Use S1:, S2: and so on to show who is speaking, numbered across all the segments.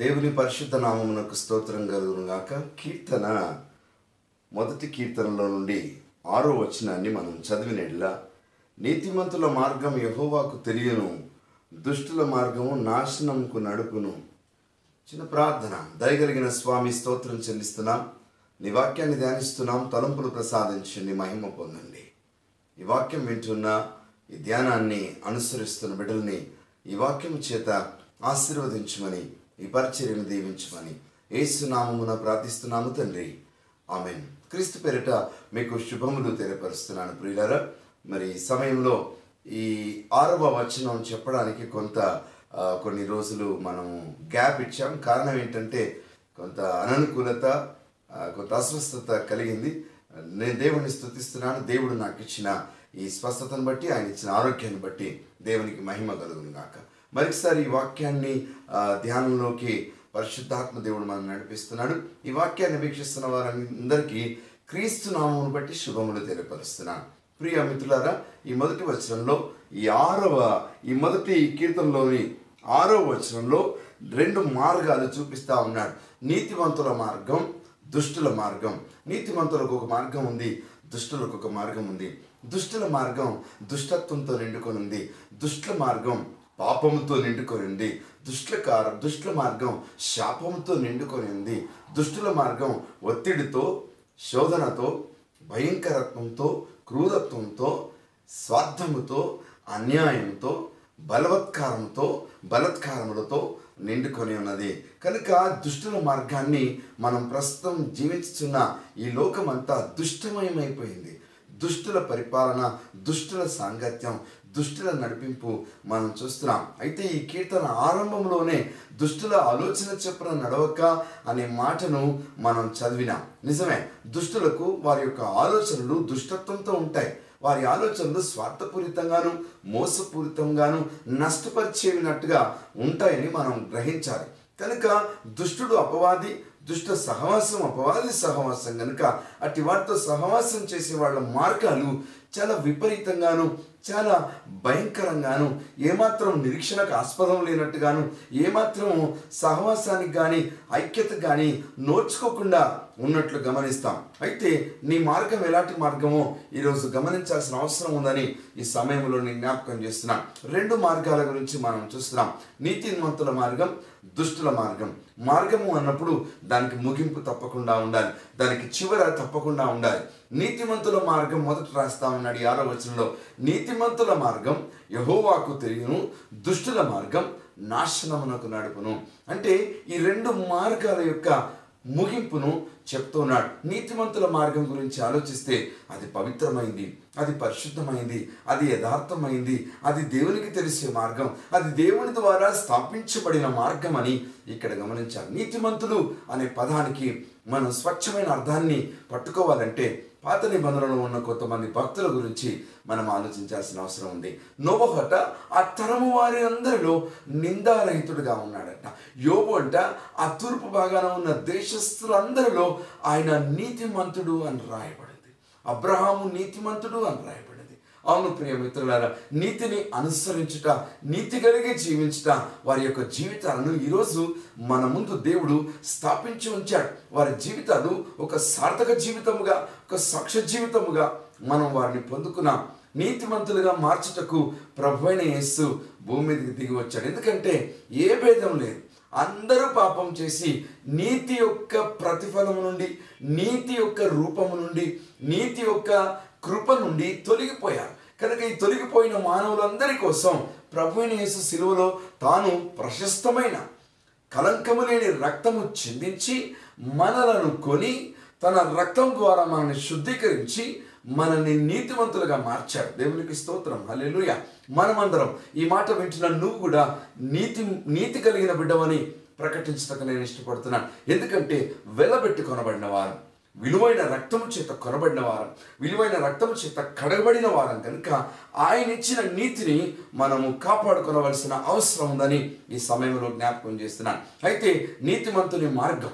S1: దేవుని పరిశుద్ధ నామమునకు స్తోత్రం కలుగును గాక. కీర్తన మొదటి కీర్తనలో నుండి ఆరో వచనాన్ని మనం చదివినట్లా నీతిమంతుల మార్గం యహోవాకు తెలియను దుష్టుల మార్గము నాశనంకు నడుపును. చిన్న ప్రార్థన దయగలిగిన స్వామి స్తోత్రం చెల్లిస్తున్నాం. నీ వాక్యాన్ని ధ్యానిస్తున్నాం. తలంపులు ప్రసాదించండి మహిమ పొందండి. ఈ వాక్యం వింటున్న ఈ ధ్యానాన్ని అనుసరిస్తున్న బిడ్డల్ని ఈ వాక్యం చేత ఆశీర్వదించమని ఈ పరిచర్యను దీవించమని ఏసునామమున ప్రార్థిస్తున్నాము తండ్రి. ఆమెన్. క్రీస్తు పేరిట మీకు శుభములు తెలియపరుస్తున్నాను ప్రియులరా. మరి ఈ సమయంలో ఈ ఆరవ వచనం చెప్పడానికి కొంత కొన్ని రోజులు మనం గ్యాప్ ఇచ్చాం. కారణం ఏంటంటే కొంత అననుకూలత కొంత అస్వస్థత కలిగింది. నేను దేవుడిని స్తుతిస్తున్నాను. దేవుడు నాకు ఇచ్చిన ఈ స్వస్థతను బట్టి ఆయన ఇచ్చిన ఆరోగ్యాన్ని బట్టి దేవునికి మహిమ కలుగును గాక. మరొకసారి ఈ వాక్యాన్ని ధ్యానంలోకి పరిశుద్ధాత్మ దేవుడు మనం నడిపిస్తున్నాడు. ఈ వాక్యాన్ని వీక్షిస్తున్న వారందరికీ క్రీస్తు నామమును బట్టి శుభములు తెలియపరుస్తున్నాను. ప్రియ మిత్రులారా ఈ మొదటి వచనంలో ఈ ఆరవ ఈ మొదటి కీర్తనలోని ఆరవ వచనంలో రెండు మార్గాలు చూపిస్తా ఉన్నాడు. నీతివంతుల మార్గం దుష్టుల మార్గం. నీతివంతులకు ఒక మార్గం ఉంది దుష్టులకు ఒక మార్గం ఉంది. దుష్టుల మార్గం దుష్టత్వంతో నిండుకొని ఉంది. దుష్టుల మార్గం పాపముతో నిండుకొని ఉంది దుష్టుల కార దుష్టుల మార్గం శాపముతో నిండుకొని ఉంది దుష్టుల మార్గం ఒత్తిడితో శోధనతో భయంకరత్వంతో క్రూరత్వంతో స్వార్థముతో అన్యాయంతో బలవత్కారంతో బలత్కారములతో నిండుకొని ఉన్నది. కనుక దుష్టుల మార్గాన్ని మనం ప్రస్తుతం జీవించుతున్న ఈ లోకమంతా దుష్టమయమైపోయింది. దుష్టుల పరిపాలన దుష్టుల సాంగత్యం దుష్టుల నడిపింపు మనం చూస్తున్నాం. అయితే ఈ కీర్తన ఆరంభంలోనే దుష్టుల ఆలోచన చెప్పున నడవక అనే మాటను మనం చదివినాం. నిజమే దుష్టులకు వారి యొక్క ఆలోచనలు దుష్టత్వంతో ఉంటాయి. వారి ఆలోచనలు స్వార్థపూరితంగాను మోసపూరితంగాను నష్టపరిచేవినట్టుగా ఉంటాయని మనం గ్రహించాలి. కనుక దుష్టుడు అపవాది దుష్ట సహవాసం అపవాది సహవాసం కనుక అట్టి వాటితో సహవాసం చేసే వాళ్ళ మార్గాలు చాలా విపరీతంగాను చాలా భయంకరంగాను ఏమాత్రం నిరీక్షణకు ఆస్పదం లేనట్టుగాను ఏమాత్రం సహవాసానికి కానీ ఐక్యత కానీ నోర్చుకోకుండా ఉన్నట్లు గమనిస్తాం. అయితే నీ మార్గం ఎలాంటి మార్గమో ఈరోజు గమనించాల్సిన అవసరం ఉందని ఈ సమయంలో నేను జ్ఞాపకం చేస్తున్నాం. రెండు మార్గాల గురించి మనం చూస్తున్నాం. నీతిమంతుల మార్గం దుష్టుల మార్గం. మార్గము అన్నప్పుడు దానికి ముగింపు తప్పకుండా ఉండాలి. దానికి చివర తప్పకుండా ఉండాలి. నీతిమంతుల మార్గం మొదట రాస్తా ఉన్నాడు ఈ ఆరో వచనంలో. నీతిమంతుల మార్గం యహోవాకు తెలియను దుష్టుల మార్గం నాశనమునకు నడుపును. అంటే ఈ రెండు మార్గాల యొక్క ముగింపును చెప్తున్నాడు. నీతిమంతుల మార్గం గురించి ఆలోచిస్తే అది పవిత్రమైంది అది పరిశుద్ధమైంది అది యథార్థమైంది అది దేవునికి తెలిసే మార్గం అది దేవుని ద్వారా స్థాపించబడిన మార్గం అని ఇక్కడ గమనించారు నీతిమంతులు అనే పదానికి మనం స్వచ్ఛమైన అర్థాన్ని పట్టుకోవాలంటే పాత నిబంధనలో ఉన్న కొంతమంది భక్తుల గురించి మనం ఆలోచించాల్సిన అవసరం ఉంది. నోవహట ఆ తరము వారి అందరిలో నిందారహితుడుగా ఉన్నాడట. యోబు అంట ఆ తూర్పు భాగాన ఉన్న దేశస్థులందరిలో ఆయన నీతిమంతుడు అని రాయబడింది. అబ్రహాము నీతిమంతుడు అని రాయబడింది. అవును ప్రియ మిత్రులారా నీతిని అనుసరించుట నీతి కలిగి జీవించుట వారి యొక్క జీవితాలను ఈరోజు మన ముందు దేవుడు స్థాపించి ఉంచాడు. వారి జీవితాలు ఒక సార్థక జీవితముగా ఒక సాక్ష్య జీవితముగా మనం వారిని పొందుకున్నాం. నీతిమంతులుగా మార్చుటకు ప్రభు అయిన యేసు భూమి మీదకి దిగి వచ్చాడు. ఎందుకంటే ఏ భేదం లేదు. అందరూ పాపం చేసి నీతి యొక్క ప్రతిఫలం నుండి నీతి యొక్క రూపము నుండి నీతి యొక్క కృప నుండి తొలగిపోయారు. కనుక ఈ తొలగిపోయిన మానవులందరి కోసం ప్రభు యేసు శిలువలో తాను ప్రశస్తమైన కలంకము లేని రక్తము చెందించి మనలను కొని తన రక్తం ద్వారా మనల్ని శుద్ధీకరించి మనల్ని నీతివంతులుగా మార్చాడు. దేవునికి స్తోత్రం. హల్లెలూయా. మనమందరం ఈ మాట వింటున్న నువ్వు కూడా నీతి నీతి కలిగిన బిడ్డవని ప్రకటించటకు నేను ఇష్టపడుతున్నాను. ఎందుకంటే వెలబెట్టి కొనబడిన వారు. విలువైన రక్తము చేత కొనబడిన వారం విలువైన రక్తము చేత కడగబడిన వారం కనుక ఆయన ఇచ్చిన నీతిని మనము కాపాడుకోవలసిన అవసరం ఉందని ఈ సమయంలో జ్ఞాపకం చేస్తున్నాను. అయితే నీతిమంతుని మార్గం.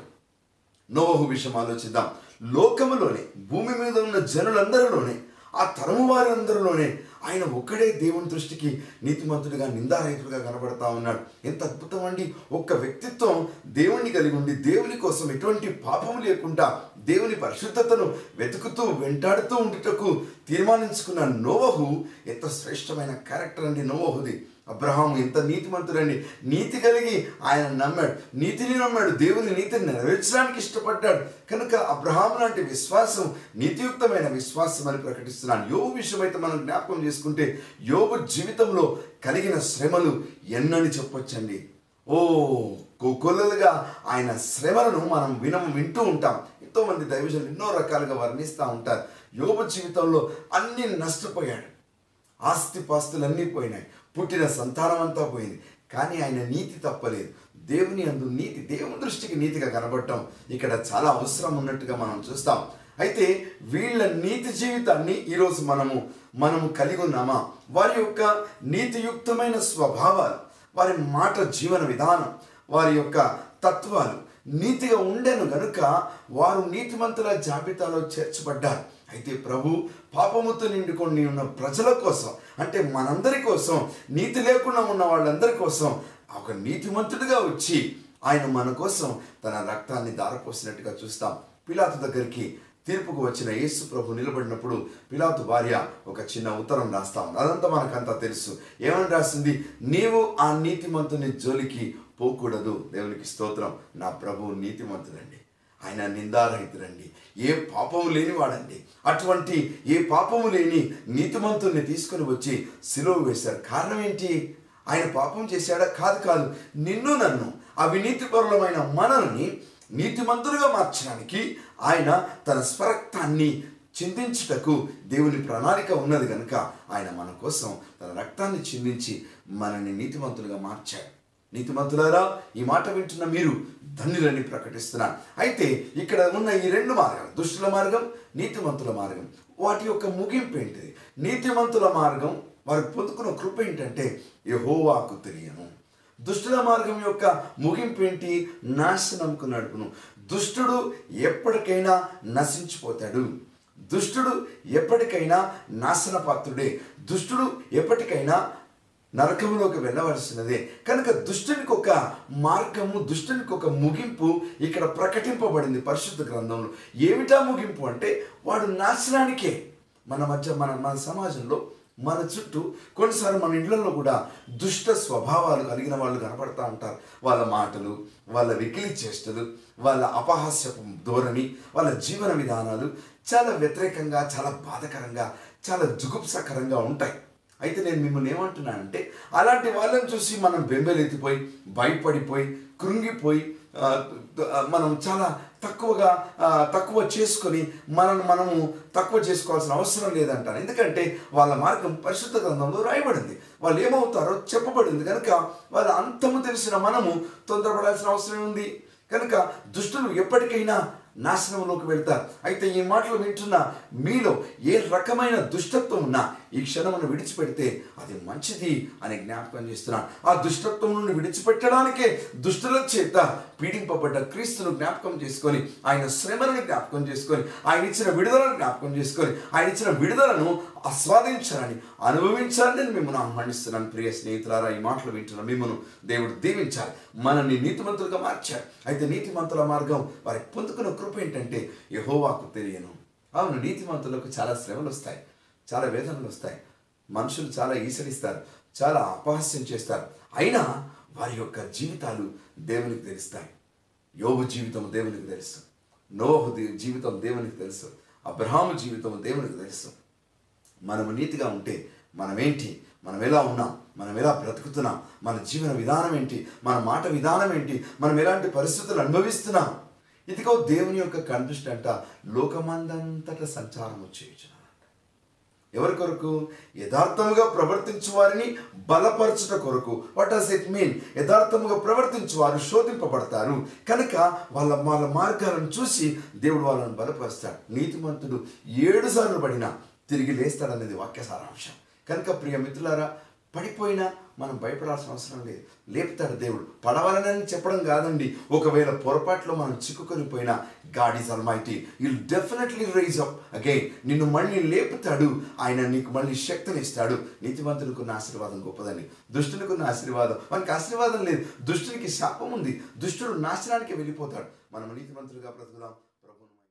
S1: నోహు విషయం ఆలోచిద్దాం. లోకములోనే భూమి మీద ఉన్న జనులందరిలోనే ఆ తరము వారందరిలోనే ఆయన ఒక్కడే దేవుని దృష్టికి నీతిమంతుడిగా నిందారహితుడిగా కనబడతా ఉన్నాడు. ఎంత అద్భుతం అండి. ఒక్క వ్యక్తిత్వం దేవుణ్ణి కలిగి ఉండి దేవుని కోసం ఎటువంటి పాపము లేకుండా దేవుని పరిశుద్ధతను వెతుకుతూ వెంటాడుతూ ఉండుటకు తీర్మానించుకున్న నోవహు ఎంత శ్రేష్టమైన క్యారెక్టర్ అండి నోవహుది. అబ్రహాం ఎంత నీతిమంతుడండి. నీతి కలిగి ఆయన నమ్మాడు. నీతిని నమ్మాడు. దేవుని నీతిని నెరవేర్చడానికి ఇష్టపడ్డాడు. కనుక అబ్రహాం లాంటి విశ్వాసం నీతియుక్తమైన విశ్వాసం అని ప్రకటిస్తున్నాను. యోగు విషయం అయితే మనం జ్ఞాపకం చేసుకుంటే యోగు జీవితంలో కలిగిన శ్రమలు ఎన్నని చెప్పొచ్చండి. ఓ కొల్లలుగా ఆయన శ్రమలను మనం వినం వింటూ ఉంటాం. ఎంతోమంది దైవజనులు ఎన్నో రకాలుగా వర్ణిస్తూ ఉంటారు. యోగ జీవితంలో అన్నీ నష్టపోయాడు. ఆస్తి పాస్తులన్నీ పోయినాయి. పుట్టిన సంతానం అంతా పోయింది. కానీ ఆయన నీతి తప్పలేదు. దేవుని అందు నీతి దేవుని దృష్టికి నీతిగా కనబడటం ఇక్కడ చాలా అవసరం ఉన్నట్టుగా మనం చూస్తాం. అయితే వీళ్ళ నీతి జీవితాన్ని ఈరోజు మనము మనము కలిగి ఉన్నామా? వారి యొక్క నీతియుక్తమైన స్వభావాలు వారి మాట జీవన విధానం వారి యొక్క తత్వాలు నీతిగా ఉండెను గనుక వారు నీతిమంతుల జాబితాలో చేర్చబడ్డారు. అయితే ప్రభు పాపముతో నిండుకొని ఉన్న ప్రజల కోసం అంటే మనందరి కోసం నీతి లేకుండా ఉన్న వాళ్ళందరి కోసం ఒక నీతిమంతుడిగా వచ్చి ఆయన మన కోసం తన రక్తాన్ని దారపోసినట్టుగా చూస్తాం. పిలాతు దగ్గరికి తీర్పుకు వచ్చిన యేసు ప్రభు నిలబడినప్పుడు పిలాతు భార్య ఒక చిన్న ఉత్తరం రాస్తా ఉంది. అదంతా మనకంతా తెలుసు. ఏమని రాసింది? నీవు ఆ నీతిమంతుని జోలికి పోకూడదు. దేవునికి స్తోత్రం. నా ప్రభు నీతిమంతుడండి. ఆయన నిందారహితుడండి. ఏ పాపము లేనివాడండి అటువంటి ఏ పాపము లేని నీతిమంతుల్ని తీసుకుని వచ్చి సిలువ వేశారు. కారణం ఏంటి? ఆయన పాపం చేశాడా? కాదు కాదు. నిన్ను నన్ను అవినీతిపరులమైన మనల్ని నీతిమంతులుగా మార్చడానికి ఆయన తన స్వరక్తాన్ని చిందించుటకు దేవుని ప్రణాళిక ఉన్నది కనుక ఆయన మన కోసం తన రక్తాన్ని చిందించి మనల్ని నీతిమంతులుగా మార్చాడు. నీతిమంతులారా ఈ మాట వింటున్న మీరు ధన్యులని ప్రకటిస్తున్నారు అయితే ఇక్కడ ఉన్న ఈ రెండు మార్గాలు దుష్టుల మార్గం నీతిమంతుల మార్గం. వాటి యొక్క ముగింపు ఏంటిది నీతిమంతుల మార్గం వారు పొందుకున్న కృప ఏంటంటే యహోవాకు తెలియను. దుష్టుల మార్గం యొక్క ముగింపు ఏంటి? నాశనంకు నడుపును. దుష్టుడు ఎప్పటికైనా నశించిపోతాడు. దుష్టుడు ఎప్పటికైనా నాశనపాత్రుడే. దుష్టుడు ఎప్పటికైనా నరకంలోకి వెళ్ళవలసినదే. కనుక దుష్టునికి ఒక మార్గము దుష్టునికి ఒక ముగింపు ఇక్కడ ప్రకటింపబడింది పరిశుద్ధ గ్రంథంలో. ఏమిటా ముగింపు అంటే వాడు నాశనానికే. మన మధ్య మన మన సమాజంలో మన చుట్టూ కొన్నిసార్లు మన ఇళ్ళలో కూడా దుష్ట స్వభావాలు కలిగిన వాళ్ళు కనపడతా ఉంటారు. వాళ్ళ మాటలు వాళ్ళ వికిలి చేష్టలు వాళ్ళ అపహాస్యపు ధోరణి వాళ్ళ జీవన విధానాలు చాలా వ్యతిరేకంగా చాలా బాధకరంగా చాలా జుగుప్సకరంగా ఉంటాయి. అయితే నేను మిమ్మల్ని ఏమంటున్నానంటే అలాంటి వాళ్ళని చూసి మనం బెంబెలెత్తిపోయి భయపడిపోయి కృంగిపోయి మనం చాలా తక్కువగా తక్కువ చేసుకొని మనల్ని మనము తక్కువ చేసుకోవాల్సిన అవసరం లేదంటాను ఎందుకంటే వాళ్ళ మార్గం పరిశుద్ధ గ్రంథంలో రాయబడింది. వాళ్ళు ఏమవుతారో చెప్పబడింది. కనుక వాళ్ళ అంతము తెలిసిన మనము తొందరపడాల్సిన అవసరం ఉంది. కనుక దుష్టులు ఎప్పటికైనా నాశనంలోకి వెళ్తారు అయితే ఈ మాటలు వింటున్న మీలో ఏ రకమైన దుష్టత్వం ఉన్నా ఈ క్షణమును విడిచిపెడితే అది మంచిది అని జ్ఞాపకం చేస్తున్నాను ఆ దుష్టత్వం నుండి విడిచిపెట్టడానికే దుష్టుల చేత పీడింపబడ్డ క్రీస్తును జ్ఞాపకం చేసుకొని ఆయన శ్రమలను జ్ఞాపకం చేసుకొని ఆయన ఇచ్చిన విడుదలను జ్ఞాపకం చేసుకొని ఆయన ఇచ్చిన విడుదలను ఆస్వాదించాలని అనుభవించాలని నేను మిమ్మల్ని ఆహ్వానిస్తున్నాను. ప్రియ స్నేహితులారా ఈ మాటలు వింటున్న మిమ్మల్ని దేవుడు దీవించాలి. మనల్ని నీతిమంతులుగా మార్చారు అయితే నీతిమంతుల మార్గం వారి పొందుకున్న కృప ఏంటంటే యహోవాకు తెలియను. అవును నీతిమంతులకు చాలా శ్రమలు వస్తాయి చాలా వేదనలు వస్తాయి. మనుషులు చాలా ఈసరిస్తారు చాలా అపహాస్యం చేస్తారు. అయినా వారి యొక్క జీవితాలు దేవునికి తెలుస్తాయి. యోగు జీవితం దేవునికి తెలుసు. నోహు జీవితం దేవునికి తెలుసు. అబ్రహాము జీవితం దేవునికి తెలుసు. మనము నీతిగా ఉంటే మనమేంటి? మనం ఎలా ఉన్నాం? మనం ఎలా బ్రతుకుతున్నాం? మన జీవన విధానం ఏంటి? మన మాట విధానం ఏంటి? మనం ఎలాంటి పరిస్థితులు అనుభవిస్తున్నాం? ఇదిగో దేవుని యొక్క కండిషన్ అంట లోకమందంతట సంచారం వచ్చేయచ్చు ఎవరి కొరకు? యథార్థముగా ప్రవర్తించు వారిని బలపరచుట కొరకు. వాట్ డస్ ఇట్ మీన్ యథార్థముగా ప్రవర్తించు వారు శోధింపబడతారు. కనుక వాళ్ళ వాళ్ళ మార్గాలను చూసి దేవుడు వాళ్ళని బలపరుస్తాడు. నీతిమంతుడు ఏడు సార్లు పడినా తిరిగి లేస్తాడనేది వాక్య సారాంశం కనుక ప్రియ మిత్రులారా పడిపోయినా మనం భయపడాల్సిన అవసరం లేదు. లేపుతాడు దేవుడు. పడవలనని చెప్పడం కాదండి. ఒకవేళ పొరపాట్లో మనం చిక్కుకొని పోయినా God is almighty will definitely rise up again నిన్ను మళ్ళీ లేపుతాడు. ఆయన నీకు మళ్ళీ శక్తిని ఇస్తాడు. నీతివంతునికి ఉన్న ఆశీర్వాదం గొప్పదని దుష్టునికి ఉన్న ఆశీర్వాదం. మనకి ఆశీర్వాదం లేదు. దుష్టునికి శాపం ఉంది. దుష్టుడు నాశనానికి వెళ్ళిపోతాడు. మనం నీతివంతులుగా బ్రతుకుదాం.